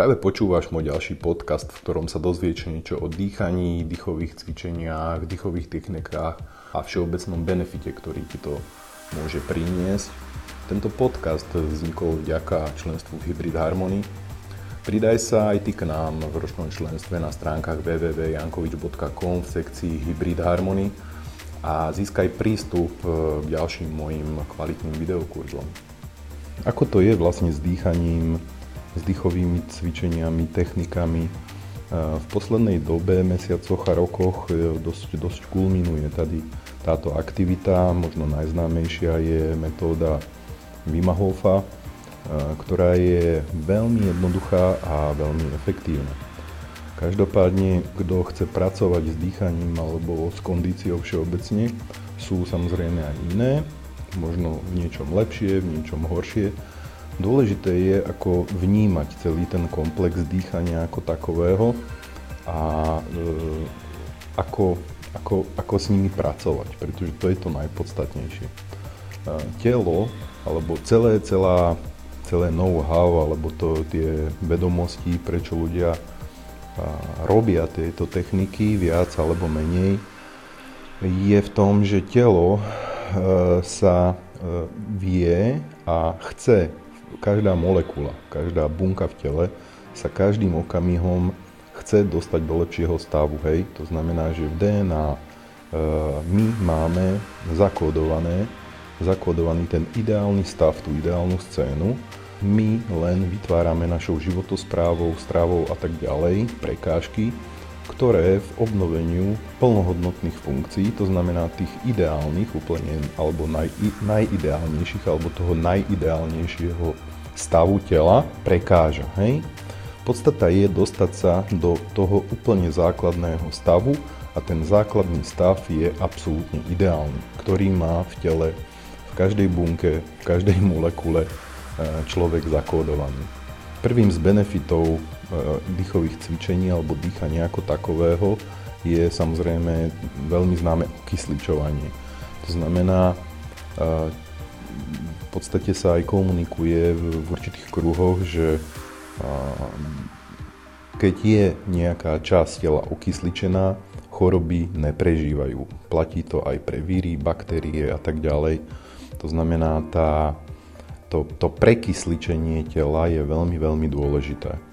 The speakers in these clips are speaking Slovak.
Práve počúvaš môj ďalší podcast, v ktorom sa dozvieš niečo o dýchaní, dýchových cvičeniach, dýchových technikách a všeobecnom benefite, ktorý ti to môže priniesť. Tento podcast vznikol vďaka členstvu Hybrid Harmony. Pridaj sa aj ty k nám v ročnom členstve na stránkach www.jankovič.com v sekcii Hybrid Harmony a získaj prístup k ďalším mojim kvalitným videokurzom. Ako to je vlastne s dýchaním s dýchovými cvičeniami, technikami. V poslednej dobe, mesiacoch a rokoch e, dosť, dosť kulminuje tady táto aktivita. Možno najznámejšia je metóda Wima e, ktorá je veľmi jednoduchá a veľmi efektívna. Každopádne, kto chce pracovať s dýchaním alebo s kondíciou všeobecne, sú samozrejme aj iné, možno v niečom lepšie, v niečom horšie, Dôležité je, ako vnímať celý ten komplex dýchania ako takového a e, ako, ako, ako s nimi pracovať, pretože to je to najpodstatnejšie. E, telo, alebo celé, celá, celé know-how, alebo to, tie vedomosti, prečo ľudia a, robia tieto techniky viac alebo menej, je v tom, že telo e, sa e, vie a chce každá molekula, každá bunka v tele sa každým okamihom chce dostať do lepšieho stavu. Hej? To znamená, že v DNA e, my máme zakódované, zakódovaný ten ideálny stav, tú ideálnu scénu. My len vytvárame našou životosprávou, stravou a tak ďalej prekážky, ktoré v obnoveniu plnohodnotných funkcií, to znamená tých ideálnych úplne, alebo naj, najideálnejších, alebo toho najideálnejšieho stavu tela, prekáža. Hej? Podstata je dostať sa do toho úplne základného stavu a ten základný stav je absolútne ideálny, ktorý má v tele, v každej bunke, v každej molekule e, človek zakódovaný. Prvým z benefitov dýchových cvičení alebo dýchania ako takového je samozrejme veľmi známe okysličovanie. To znamená, e, v podstate sa aj komunikuje v určitých kruhoch, že e, keď je nejaká časť tela okysličená, choroby neprežívajú. Platí to aj pre víry, baktérie a tak ďalej. To znamená, tá, to, to prekysličenie tela je veľmi, veľmi dôležité.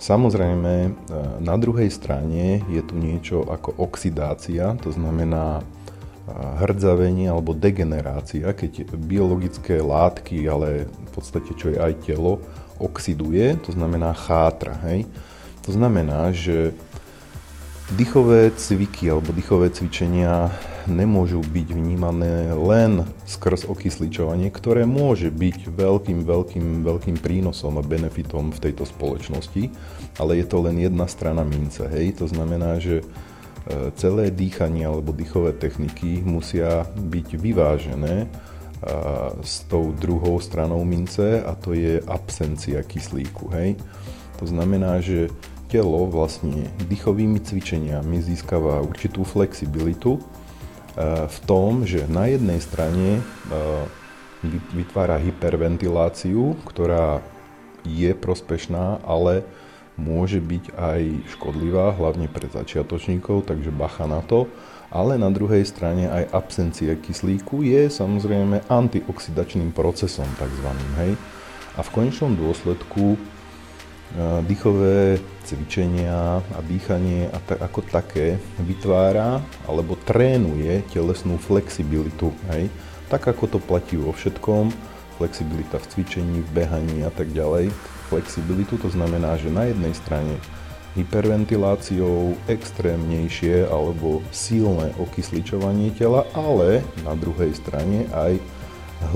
Samozrejme, na druhej strane je tu niečo ako oxidácia, to znamená hrdzavenie alebo degenerácia, keď biologické látky, ale v podstate čo je aj telo, oxiduje, to znamená chátra. Hej? To znamená, že dýchové cviky alebo dýchové cvičenia nemôžu byť vnímané len skrz okysličovanie, ktoré môže byť veľkým, veľkým, veľkým prínosom a benefitom v tejto spoločnosti, ale je to len jedna strana mince. Hej? To znamená, že e, celé dýchanie alebo dýchové techniky musia byť vyvážené s tou druhou stranou mince a to je absencia kyslíku. Hej? To znamená, že telo vlastne dýchovými cvičeniami získava určitú flexibilitu v tom, že na jednej strane eh, vytvára hyperventiláciu, ktorá je prospešná, ale môže byť aj škodlivá, hlavne pre začiatočníkov, takže bacha na to. Ale na druhej strane aj absencia kyslíku je samozrejme antioxidačným procesom takzvaným. Hej? A v konečnom dôsledku dýchové cvičenia a dýchanie a ta, ako také vytvára alebo trénuje telesnú flexibilitu. Hej? Tak ako to platí vo všetkom, flexibilita v cvičení, v behaní a tak ďalej. Flexibilitu to znamená, že na jednej strane hyperventiláciou extrémnejšie alebo silné okysličovanie tela, ale na druhej strane aj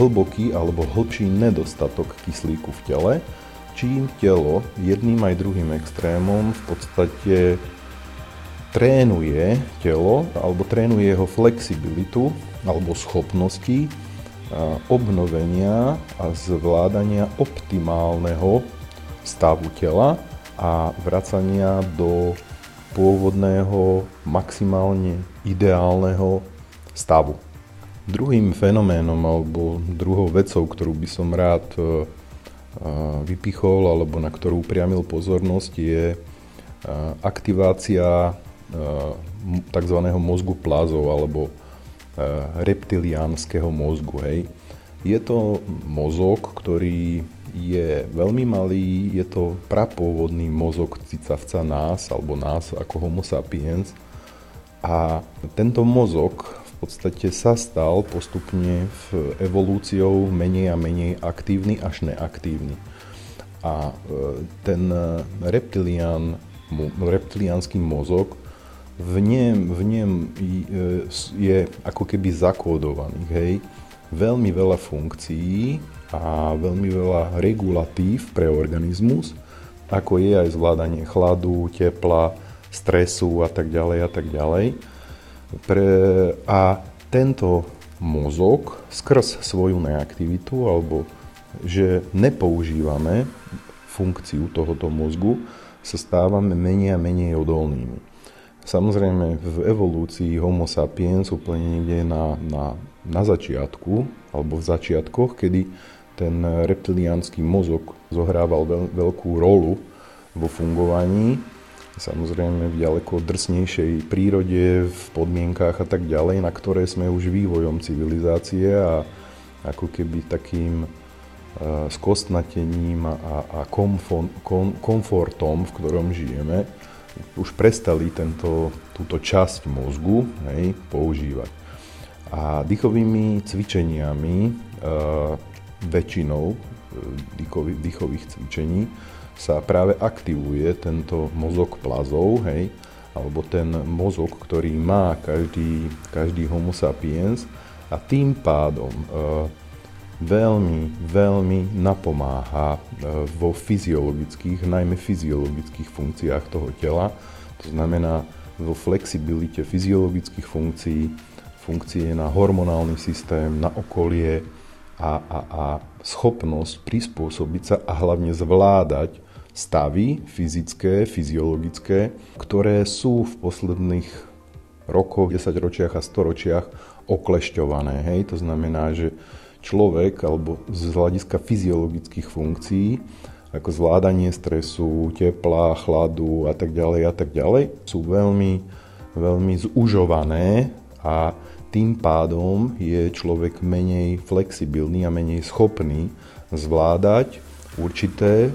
hlboký alebo hlbší nedostatok kyslíku v tele, čím telo jedným aj druhým extrémom v podstate trénuje telo alebo trénuje jeho flexibilitu alebo schopnosti obnovenia a zvládania optimálneho stavu tela a vracania do pôvodného maximálne ideálneho stavu. Druhým fenoménom alebo druhou vecou, ktorú by som rád vypichol alebo na ktorú upriamil pozornosť je aktivácia tzv. mozgu plázov alebo reptiliánskeho mozgu. Hej. Je to mozog, ktorý je veľmi malý, je to prapôvodný mozog cicavca nás, alebo nás ako homo sapiens. A tento mozog podstate sa stal postupne v evolúciou menej a menej aktívny až neaktívny. A e, ten reptilian, reptiliánsky mozog v ňom, v e, je ako keby zakódovaný, hej veľmi veľa funkcií a veľmi veľa regulatív pre organizmus, ako je aj zvládanie chladu, tepla, stresu a tak ďalej a tak ďalej. A tento mozog skrz svoju neaktivitu alebo že nepoužívame funkciu tohoto mozgu, sa stávame menej a menej odolnými. Samozrejme v evolúcii Homo sapiens úplne niekde na, na na začiatku, alebo v začiatkoch, kedy ten reptiliánsky mozog zohrával veľ, veľkú rolu vo fungovaní, samozrejme v ďaleko drsnejšej prírode, v podmienkách a tak ďalej, na ktoré sme už vývojom civilizácie a ako keby takým uh, skostnatením a, a komfort, kom, komfortom, v ktorom žijeme, už prestali tento, túto časť mozgu hej, používať. A dýchovými cvičeniami, e, väčšinou e, dýchových, dýchových cvičení, sa práve aktivuje tento mozog plazov, hej, alebo ten mozog, ktorý má každý, každý homo sapiens a tým pádom e, veľmi, veľmi napomáha e, vo fyziologických, najmä fyziologických funkciách toho tela. To znamená vo flexibilite fyziologických funkcií, funkcie na hormonálny systém, na okolie a, a, a schopnosť prispôsobiť sa a hlavne zvládať stavy fyzické, fyziologické, ktoré sú v posledných rokoch, desaťročiach a storočiach oklešťované. Hej? To znamená, že človek alebo z hľadiska fyziologických funkcií ako zvládanie stresu, tepla, chladu a tak ďalej a tak ďalej sú veľmi, veľmi zužované a tým pádom je človek menej flexibilný a menej schopný zvládať určité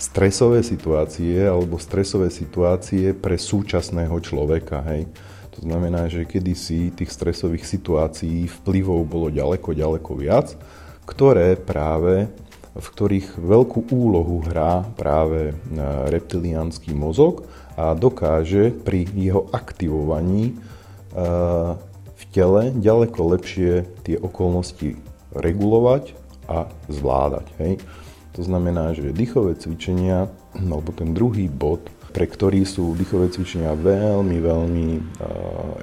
stresové situácie alebo stresové situácie pre súčasného človeka. Hej. To znamená, že kedysi tých stresových situácií vplyvov bolo ďaleko, ďaleko viac, ktoré práve v ktorých veľkú úlohu hrá práve e, reptiliánsky mozog a dokáže pri jeho aktivovaní e, v tele ďaleko lepšie tie okolnosti regulovať a zvládať. Hej. To znamená, že dýchové cvičenia, alebo ten druhý bod, pre ktorý sú dýchové cvičenia veľmi, veľmi uh,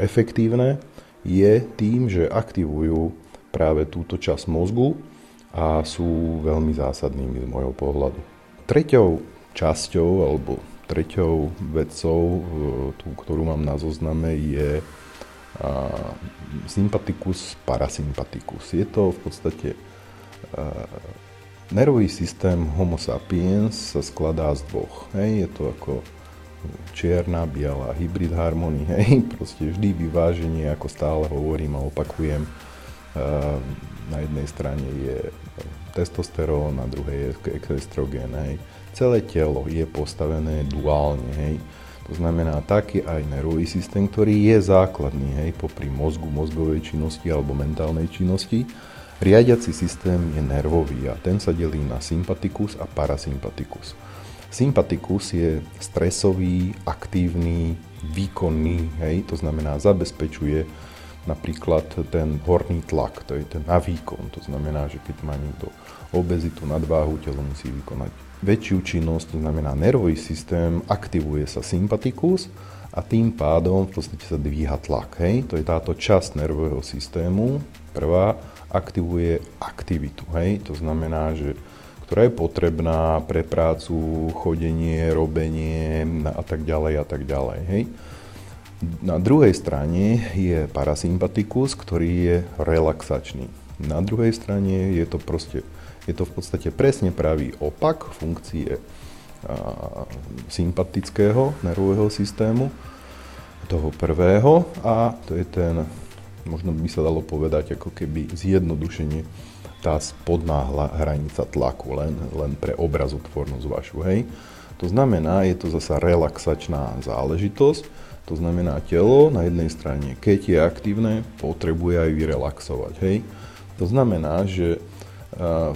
efektívne, je tým, že aktivujú práve túto časť mozgu a sú veľmi zásadnými z môjho pohľadu. Treťou časťou alebo treťou vecou, e, tú, ktorú mám na zozname, je sympatikus, parasympatikus. Je to v podstate nervový systém Homo sapiens sa skladá z dvoch. Hej, je to ako čierna, biela, hybrid harmonii, hej, proste vždy vyváženie, ako stále hovorím a opakujem. Na jednej strane je testosterón, na druhej je estrogén, hej. Celé telo je postavené duálne, hej to znamená taký aj nervový systém, ktorý je základný, hej, popri mozgu, mozgovej činnosti alebo mentálnej činnosti. Riadiaci systém je nervový a ten sa delí na sympatikus a parasympatikus. Sympatikus je stresový, aktívny, výkonný, hej, to znamená zabezpečuje napríklad ten horný tlak, to je ten na výkon, to znamená, že keď má niekto obezitu, nadváhu, telo musí vykonať väčšiu činnosť, to znamená nervový systém, aktivuje sa sympatikus a tým pádom v podstate sa dvíha tlak. Hej? To je táto časť nervového systému, prvá, aktivuje aktivitu. Hej? To znamená, že ktorá je potrebná pre prácu, chodenie, robenie a tak ďalej a tak ďalej. Hej? Na druhej strane je parasympatikus, ktorý je relaxačný. Na druhej strane je to proste Je to v podstate presne pravý opak funkcie sympatického nervového systému, toho prvého a to je ten, možno by sa dalo povedať, ako keby zjednodušenie tá spodná hranica tlaku, len, len pre obrazotvornosť vašu, hej. To znamená, je to zasa relaxačná záležitosť, to znamená telo na jednej strane, keď je aktívne, potrebuje aj vyrelaxovať, hej. To znamená, že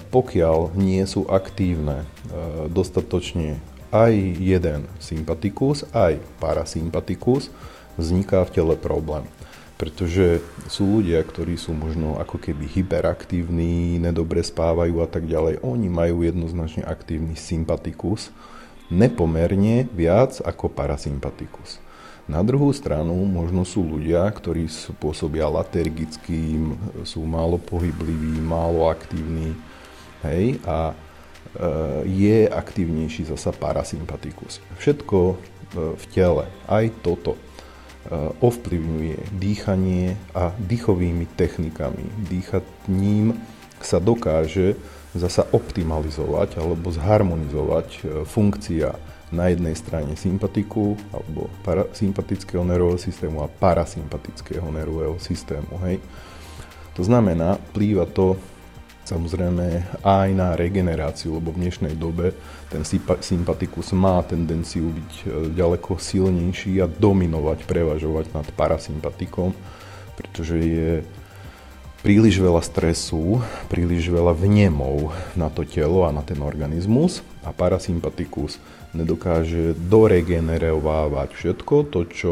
pokiaľ nie sú aktívne dostatočne aj jeden sympatikus, aj parasympatikus, vzniká v tele problém. Pretože sú ľudia, ktorí sú možno ako keby hyperaktívni, nedobre spávajú a tak ďalej. Oni majú jednoznačne aktívny sympatikus, nepomerne viac ako parasympatikus. Na druhú stranu možno sú ľudia, ktorí pôsobia latergicky, sú málo pohybliví, málo aktívni, hej, a e, je aktívnejší zasa parasympatikus. Všetko e, v tele, aj toto, ovplyvňuje dýchanie a dýchovými technikami. Dýchaním sa dokáže zasa optimalizovať alebo zharmonizovať funkcia na jednej strane sympatiku alebo sympatického nervového systému a parasympatického nervového systému. Hej. To znamená, plýva to samozrejme aj na regeneráciu, lebo v dnešnej dobe ten sympatikus má tendenciu byť e, ďaleko silnejší a dominovať, prevažovať nad parasympatikom, pretože je príliš veľa stresu, príliš veľa vnemov na to telo a na ten organizmus a parasympatikus nedokáže doregenerovávať všetko to, čo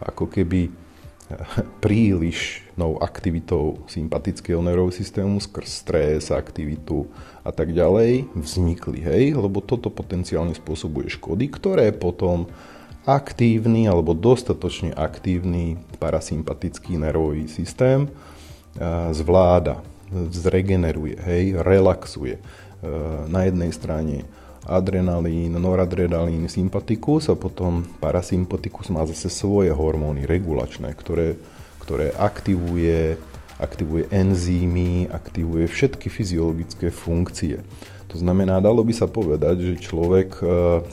ako keby prílišnou aktivitou sympatického nervového systému skrz stres, aktivitu a tak ďalej vznikli, hej, lebo toto potenciálne spôsobuje škody, ktoré potom aktívny alebo dostatočne aktívny parasympatický nervový systém zvláda, zregeneruje, hej, relaxuje. Na jednej strane adrenalín, noradrenalín, sympatikus a potom parasympatikus má zase svoje hormóny regulačné, ktoré, ktoré aktivuje, aktivuje enzymy, aktivuje všetky fyziologické funkcie. To znamená, dalo by sa povedať, že človek, e,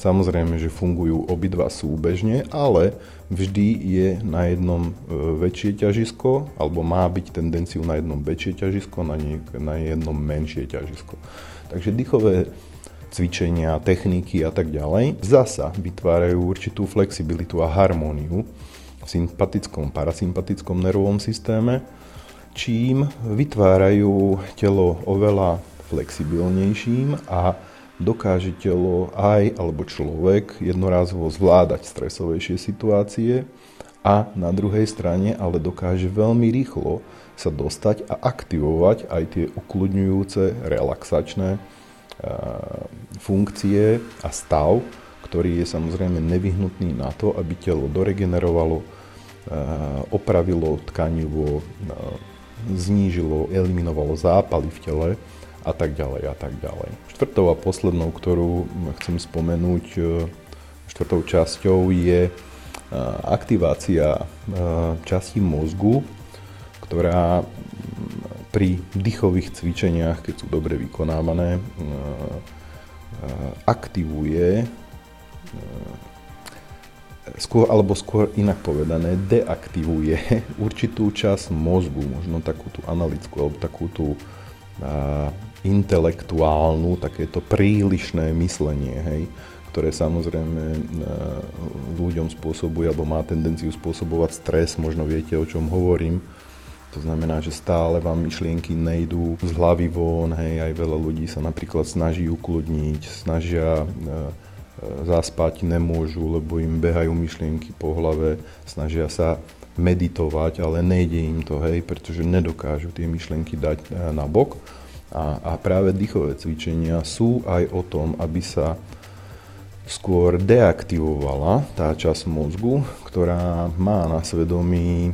samozrejme, že fungujú obidva súbežne, ale vždy je na jednom e, väčšie ťažisko, alebo má byť tendenciu na jednom väčšie ťažisko, na, nie, na jednom menšie ťažisko. Takže dýchové cvičenia, techniky a tak ďalej, zasa vytvárajú určitú flexibilitu a harmóniu v sympatickom, parasympatickom nervovom systéme, čím vytvárajú telo oveľa flexibilnejším a dokáže telo aj alebo človek jednorázovo zvládať stresovejšie situácie a na druhej strane ale dokáže veľmi rýchlo sa dostať a aktivovať aj tie ukludňujúce, relaxačné funkcie a stav, ktorý je samozrejme nevyhnutný na to, aby telo doregenerovalo, opravilo tkanivo, znížilo, eliminovalo zápaly v tele a tak ďalej a tak ďalej. Štvrtou a poslednou, ktorú chcem spomenúť, štvrtou časťou je aktivácia časti mozgu, ktorá pri dýchových cvičeniach, keď sú dobre vykonávané, aktivuje skôr, alebo skôr inak povedané, deaktivuje určitú časť mozgu, možno takú tú analytickú alebo takú tú intelektuálnu, takéto prílišné myslenie, hej, ktoré samozrejme ľuďom spôsobuje alebo má tendenciu spôsobovať stres, možno viete, o čom hovorím, to znamená, že stále vám myšlienky nejdú z hlavy von, hej, aj veľa ľudí sa napríklad snaží ukludniť, snažia e, e, zaspať, nemôžu, lebo im behajú myšlienky po hlave, snažia sa meditovať, ale nejde im to, hej, pretože nedokážu tie myšlienky dať e, na bok. A, a práve dýchové cvičenia sú aj o tom, aby sa skôr deaktivovala tá časť mozgu, ktorá má na svedomí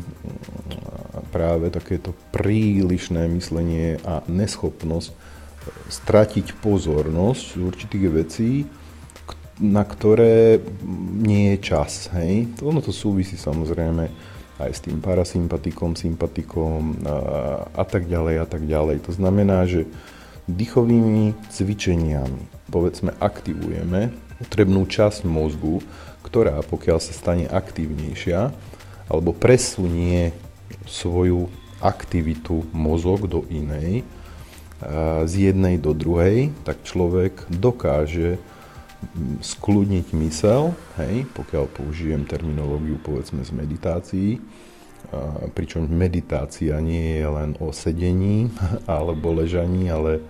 práve takéto prílišné myslenie a neschopnosť stratiť pozornosť z určitých vecí, na ktoré nie je čas. Hej? Ono to súvisí samozrejme aj s tým parasympatikom, sympatikom a, a tak ďalej a tak ďalej. To znamená, že dýchovými cvičeniami, povedzme, aktivujeme potrebnú časť mozgu, ktorá pokiaľ sa stane aktívnejšia alebo presunie svoju aktivitu mozog do inej, z jednej do druhej, tak človek dokáže skľudniť mysel, hej, pokiaľ použijem terminológiu povedzme z meditácií, pričom meditácia nie je len o sedení alebo ležaní, ale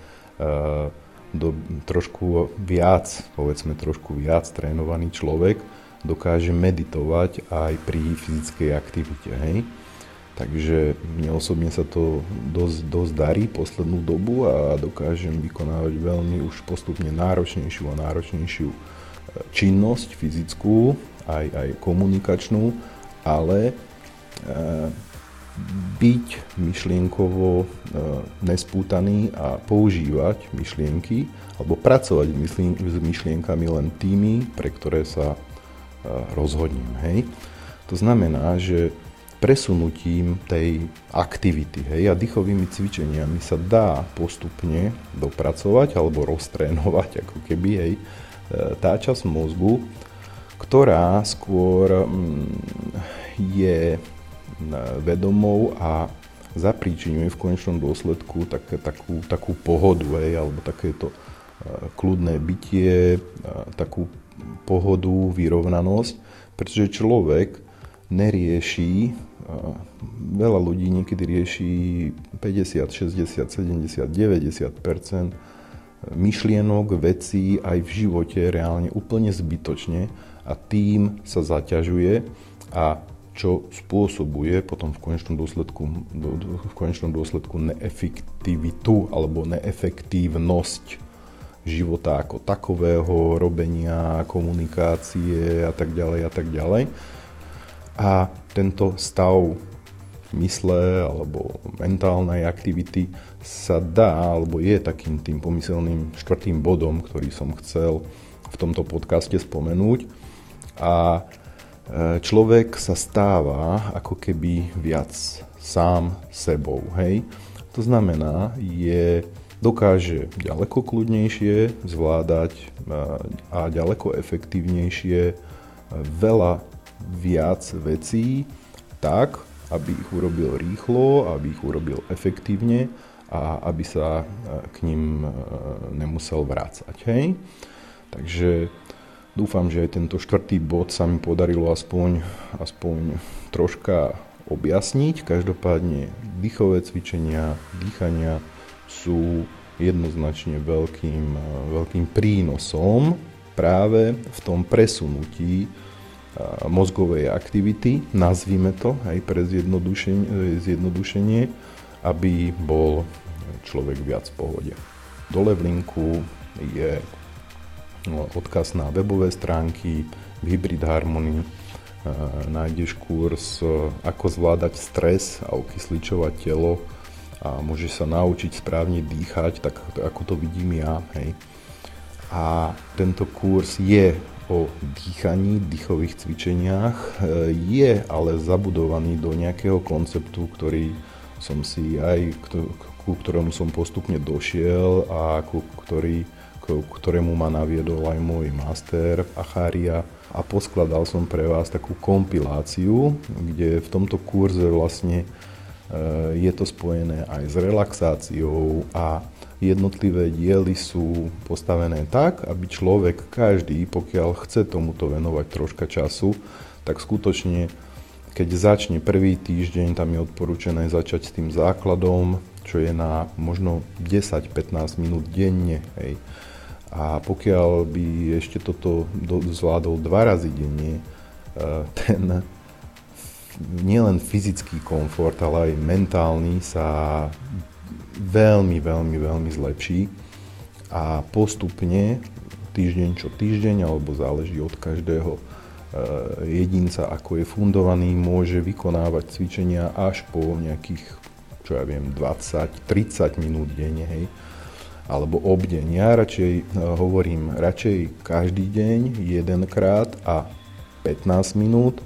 do, trošku viac, povedzme trošku viac trénovaný človek dokáže meditovať aj pri fyzickej aktivite. Hej? Takže mne osobne sa to dosť, dosť darí poslednú dobu a dokážem vykonávať veľmi už postupne náročnejšiu a náročnejšiu e, činnosť fyzickú, aj, aj komunikačnú, ale e, byť myšlienkovo e, nespútaný a používať myšlienky alebo pracovať s myšlienkami len tými, pre ktoré sa e, rozhodnem. Hej? To znamená, že presunutím tej aktivity hej, a dýchovými cvičeniami sa dá postupne dopracovať alebo roztrénovať ako keby hej, e, tá časť mozgu, ktorá skôr mm, je vedomou a zapríčinuje v konečnom dôsledku tak, takú, takú pohodu, hej, alebo takéto e, kľudné bytie, e, takú pohodu, vyrovnanosť, pretože človek nerieši, e, veľa ľudí niekedy rieši 50, 60, 70, 90% myšlienok, vecí aj v živote reálne úplne zbytočne a tým sa zaťažuje a čo spôsobuje potom v konečnom dôsledku, v konečnom dôsledku neefektivitu alebo neefektívnosť života ako takového, robenia, komunikácie a tak ďalej a tak ďalej. A tento stav mysle alebo mentálnej aktivity sa dá, alebo je takým tým pomyselným štvrtým bodom, ktorý som chcel v tomto podcaste spomenúť. A človek sa stáva ako keby viac sám sebou. Hej? To znamená, je, dokáže ďaleko kľudnejšie zvládať e, a ďaleko efektívnejšie veľa viac vecí tak, aby ich urobil rýchlo, aby ich urobil efektívne a aby sa k ním nemusel vrácať. Hej? Takže Dúfam, že aj tento štvrtý bod sa mi podarilo aspoň, aspoň troška objasniť. Každopádne dýchové cvičenia, dýchania sú jednoznačne veľkým, veľkým prínosom práve v tom presunutí mozgovej aktivity, nazvime to aj pre zjednodušenie, zjednodušenie aby bol človek viac v pohode. Dole v linku je odkaz na webové stránky, v Hybrid Harmony, e, nájdeš kurz, e, ako zvládať stres a okysličovať telo a môžeš sa naučiť správne dýchať, tak ako to vidím ja. Hej. A tento kurz je o dýchaní, dýchových cvičeniach, e, je ale zabudovaný do nejakého konceptu, ktorý som si aj, ku ktorému som postupne došiel a ku ktorý k ktorému ma naviedol aj môj master Achária a poskladal som pre vás takú kompiláciu, kde v tomto kurze vlastne e, je to spojené aj s relaxáciou a jednotlivé diely sú postavené tak, aby človek každý, pokiaľ chce tomuto venovať troška času, tak skutočne keď začne prvý týždeň, tam je odporúčané začať s tým základom, čo je na možno 10-15 minút denne. Hej. A pokiaľ by ešte toto zvládol dva razy denne, e, ten nielen fyzický komfort, ale aj mentálny sa veľmi, veľmi, veľmi zlepší. A postupne týždeň čo týždeň, alebo záleží od každého e, jedinca, ako je fundovaný, môže vykonávať cvičenia až po nejakých, čo ja viem, 20-30 minút denne, hej alebo obdeň. Ja radšej e, hovorím, radšej každý deň, jedenkrát a 15 minút,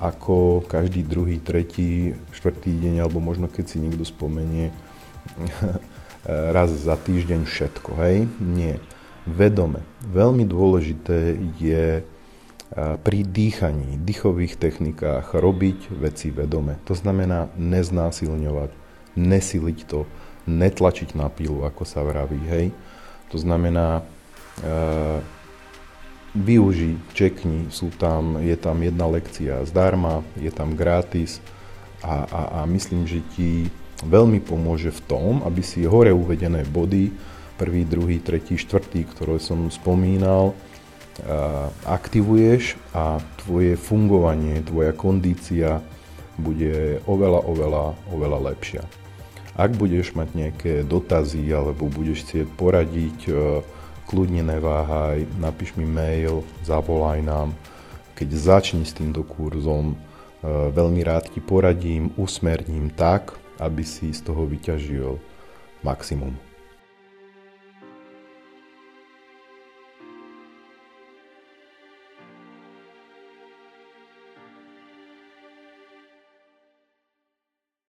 ako každý druhý, tretí, štvrtý deň, alebo možno keď si niekto spomenie raz za týždeň všetko, hej? Nie. Vedome. Veľmi dôležité je pri dýchaní, dýchových technikách robiť veci vedome. To znamená neznásilňovať, nesiliť to, netlačiť na pílu, ako sa vraví, hej. To znamená, e, využi, čekni, sú tam, je tam jedna lekcia zdarma, je tam gratis a, a, a myslím, že ti veľmi pomôže v tom, aby si hore uvedené body, prvý, druhý, tretí, štvrtý, ktoré som spomínal, aktivuješ a tvoje fungovanie, tvoja kondícia bude oveľa, oveľa, oveľa lepšia. Ak budeš mať nejaké dotazy alebo budeš chcieť poradiť, e, kľudne neváhaj, napíš mi mail, zavolaj nám. Keď začni s týmto kurzom, e, veľmi rád ti poradím, usmerním tak, aby si z toho vyťažil maximum.